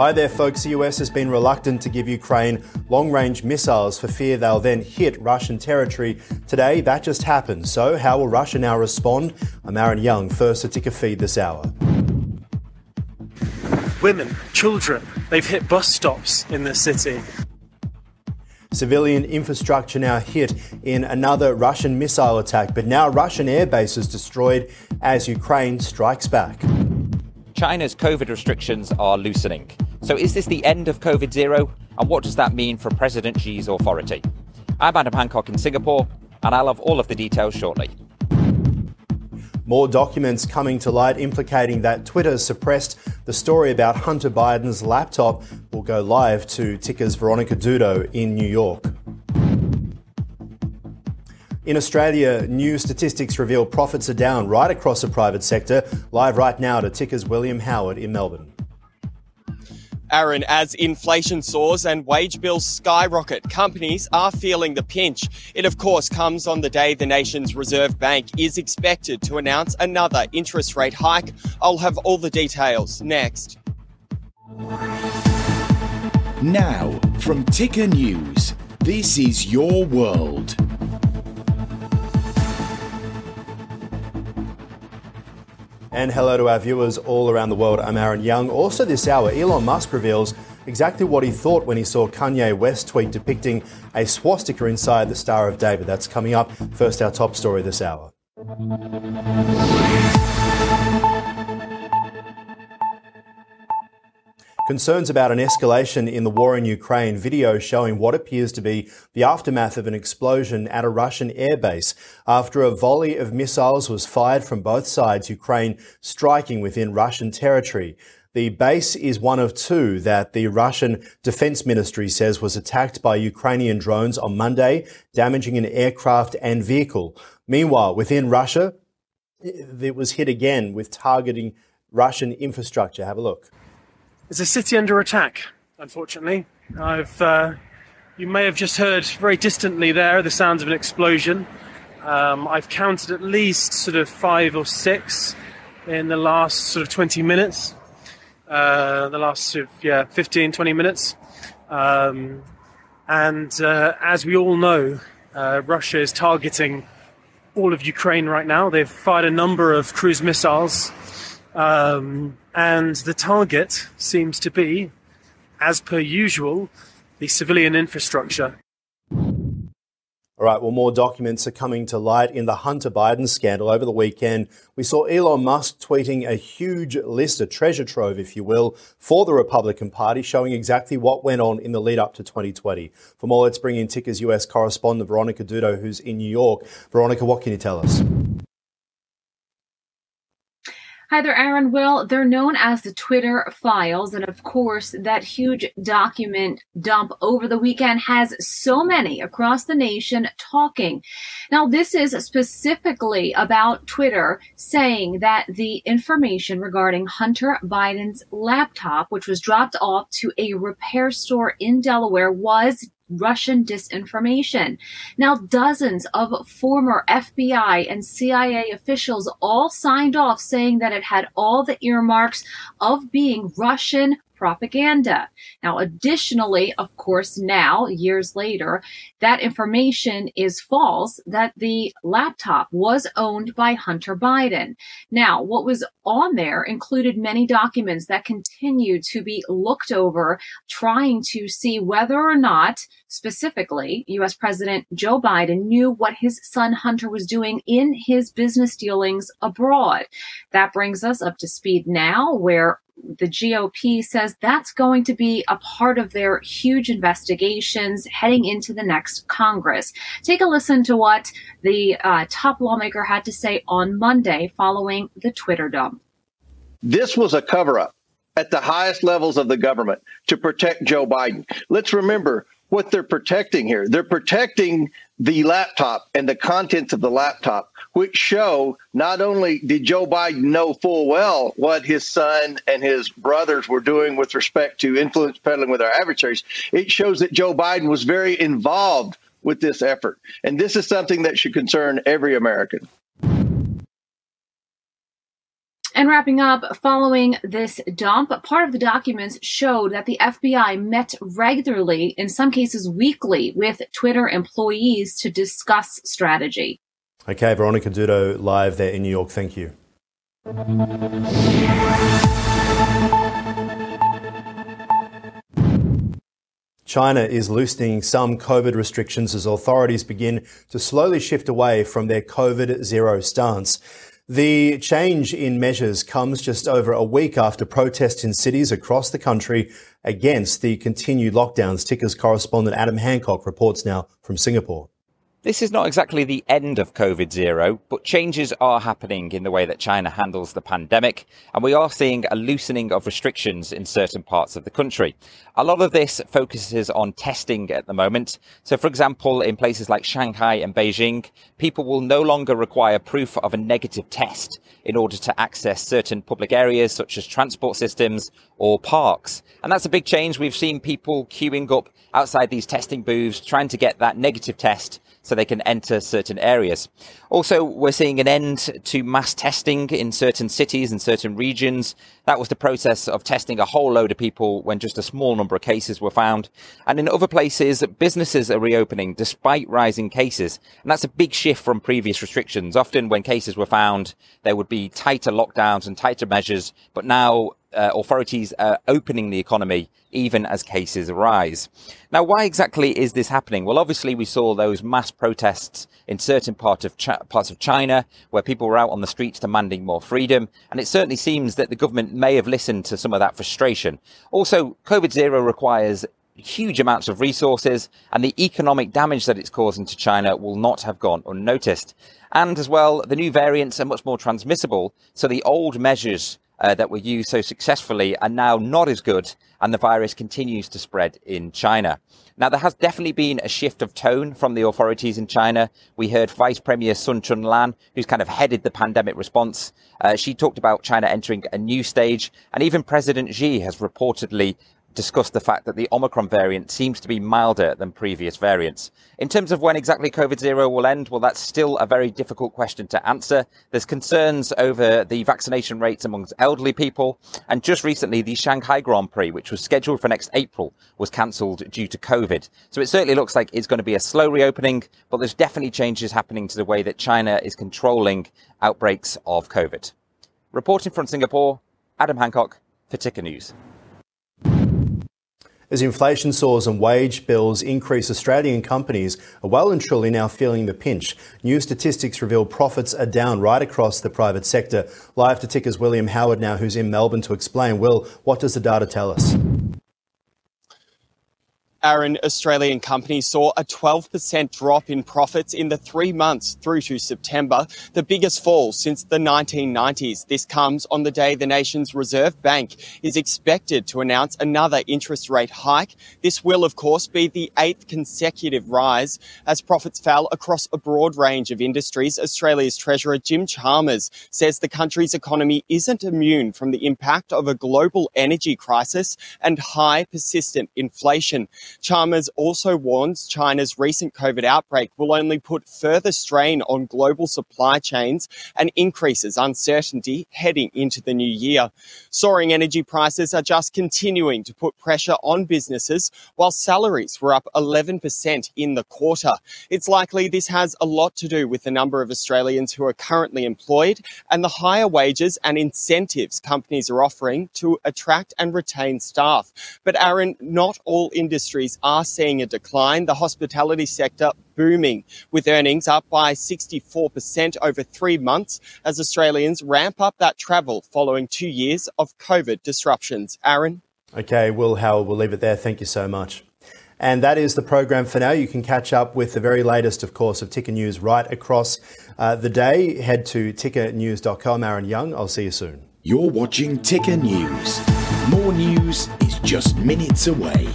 Hi there, folks. The US has been reluctant to give Ukraine long range missiles for fear they'll then hit Russian territory. Today, that just happened. So, how will Russia now respond? I'm Aaron Young, first to ticker feed this hour. Women, children, they've hit bus stops in the city. Civilian infrastructure now hit in another Russian missile attack, but now Russian air bases destroyed as Ukraine strikes back. China's COVID restrictions are loosening. So, is this the end of COVID zero? And what does that mean for President Xi's authority? I'm Adam Hancock in Singapore, and I'll have all of the details shortly. More documents coming to light implicating that Twitter suppressed the story about Hunter Biden's laptop will go live to Ticker's Veronica Dudo in New York. In Australia, new statistics reveal profits are down right across the private sector. Live right now to Ticker's William Howard in Melbourne. Aaron, as inflation soars and wage bills skyrocket, companies are feeling the pinch. It, of course, comes on the day the nation's Reserve Bank is expected to announce another interest rate hike. I'll have all the details next. Now, from Ticker News, this is your world. And hello to our viewers all around the world. I'm Aaron Young. Also, this hour, Elon Musk reveals exactly what he thought when he saw Kanye West tweet depicting a swastika inside the Star of David. That's coming up. First, our top story this hour. Concerns about an escalation in the war in Ukraine, video showing what appears to be the aftermath of an explosion at a Russian airbase. After a volley of missiles was fired from both sides, Ukraine striking within Russian territory. The base is one of two that the Russian Defense Ministry says was attacked by Ukrainian drones on Monday, damaging an aircraft and vehicle. Meanwhile, within Russia, it was hit again with targeting Russian infrastructure. Have a look. It's a city under attack, unfortunately. I've, uh, you may have just heard very distantly there the sounds of an explosion. Um, I've counted at least sort of five or six in the last sort of 20 minutes. Uh, the last sort of, yeah, 15, 20 minutes. Um, and uh, as we all know, uh, Russia is targeting all of Ukraine right now. They've fired a number of cruise missiles um, and the target seems to be, as per usual, the civilian infrastructure. All right, well, more documents are coming to light in the Hunter Biden scandal. Over the weekend, we saw Elon Musk tweeting a huge list, a treasure trove, if you will, for the Republican Party, showing exactly what went on in the lead up to 2020. For more, let's bring in Ticker's US correspondent, Veronica Dudo, who's in New York. Veronica, what can you tell us? Hi there, Aaron. Well, they're known as the Twitter files. And of course, that huge document dump over the weekend has so many across the nation talking. Now, this is specifically about Twitter saying that the information regarding Hunter Biden's laptop, which was dropped off to a repair store in Delaware, was Russian disinformation. Now, dozens of former FBI and CIA officials all signed off saying that it had all the earmarks of being Russian propaganda. Now, additionally, of course, now, years later, that information is false that the laptop was owned by Hunter Biden. Now, what was on there included many documents that continue to be looked over, trying to see whether or not, specifically, US President Joe Biden knew what his son Hunter was doing in his business dealings abroad. That brings us up to speed now, where the GOP says that's going to be a part of their huge investigations heading into the next Congress. Take a listen to what the uh, top lawmaker had to say on Monday following the Twitter dump. This was a cover up at the highest levels of the government to protect Joe Biden. Let's remember what they're protecting here. They're protecting the laptop and the contents of the laptop, which show not only did Joe Biden know full well what his son and his brothers were doing with respect to influence peddling with our adversaries, it shows that Joe Biden was very involved with this effort. And this is something that should concern every American. And wrapping up, following this dump, part of the documents showed that the FBI met regularly, in some cases weekly, with Twitter employees to discuss strategy. Okay, Veronica Dudo live there in New York. Thank you. China is loosening some COVID restrictions as authorities begin to slowly shift away from their COVID zero stance. The change in measures comes just over a week after protests in cities across the country against the continued lockdowns. Ticker's correspondent Adam Hancock reports now from Singapore. This is not exactly the end of COVID zero, but changes are happening in the way that China handles the pandemic, and we are seeing a loosening of restrictions in certain parts of the country. A lot of this focuses on testing at the moment. So, for example, in places like Shanghai and Beijing, people will no longer require proof of a negative test in order to access certain public areas such as transport systems or parks. And that's a big change. We've seen people queuing up outside these testing booths trying to get that negative test so they can enter certain areas. Also, we're seeing an end to mass testing in certain cities and certain regions. That was the process of testing a whole load of people when just a small number of cases were found. And in other places, businesses are reopening despite rising cases. And that's a big shift from previous restrictions. Often when cases were found, there would be tighter lockdowns and tighter measures. But now uh, authorities are opening the economy even as cases arise. Now, why exactly is this happening? Well, obviously, we saw those mass protests in certain part of Ch- parts of China where people were out on the streets demanding more freedom. And it certainly seems that the government may have listened to some of that frustration. Also, COVID zero requires huge amounts of resources and the economic damage that it's causing to China will not have gone unnoticed. And as well, the new variants are much more transmissible. So the old measures uh, that were used so successfully are now not as good, and the virus continues to spread in China. Now, there has definitely been a shift of tone from the authorities in China. We heard Vice Premier Sun Chunlan, who's kind of headed the pandemic response. Uh, she talked about China entering a new stage, and even President Xi has reportedly discussed the fact that the Omicron variant seems to be milder than previous variants. In terms of when exactly COVID zero will end, well, that's still a very difficult question to answer. There's concerns over the vaccination rates amongst elderly people. And just recently, the Shanghai Grand Prix, which was scheduled for next April, was cancelled due to COVID. So it certainly looks like it's going to be a slow reopening, but there's definitely changes happening to the way that China is controlling outbreaks of COVID. Reporting from Singapore, Adam Hancock for Ticker News. As inflation soars and wage bills increase, Australian companies are well and truly now feeling the pinch. New statistics reveal profits are down right across the private sector. Live to Ticker's William Howard now, who's in Melbourne to explain. Will, what does the data tell us? Aaron, Australian companies saw a 12% drop in profits in the three months through to September, the biggest fall since the 1990s. This comes on the day the nation's Reserve Bank is expected to announce another interest rate hike. This will, of course, be the eighth consecutive rise as profits fell across a broad range of industries. Australia's Treasurer Jim Chalmers says the country's economy isn't immune from the impact of a global energy crisis and high persistent inflation. Chalmers also warns China's recent COVID outbreak will only put further strain on global supply chains and increases uncertainty heading into the new year. Soaring energy prices are just continuing to put pressure on businesses while salaries were up 11% in the quarter. It's likely this has a lot to do with the number of Australians who are currently employed and the higher wages and incentives companies are offering to attract and retain staff. But Aaron, not all industries industries are seeing a decline. The hospitality sector booming, with earnings up by 64% over three months as Australians ramp up that travel following two years of COVID disruptions. Aaron? Okay, Will Howard, we'll leave it there. Thank you so much. And that is the program for now. You can catch up with the very latest, of course, of Ticker News right across uh, the day. Head to tickernews.com. Aaron Young, I'll see you soon. You're watching Ticker News. More news is just minutes away.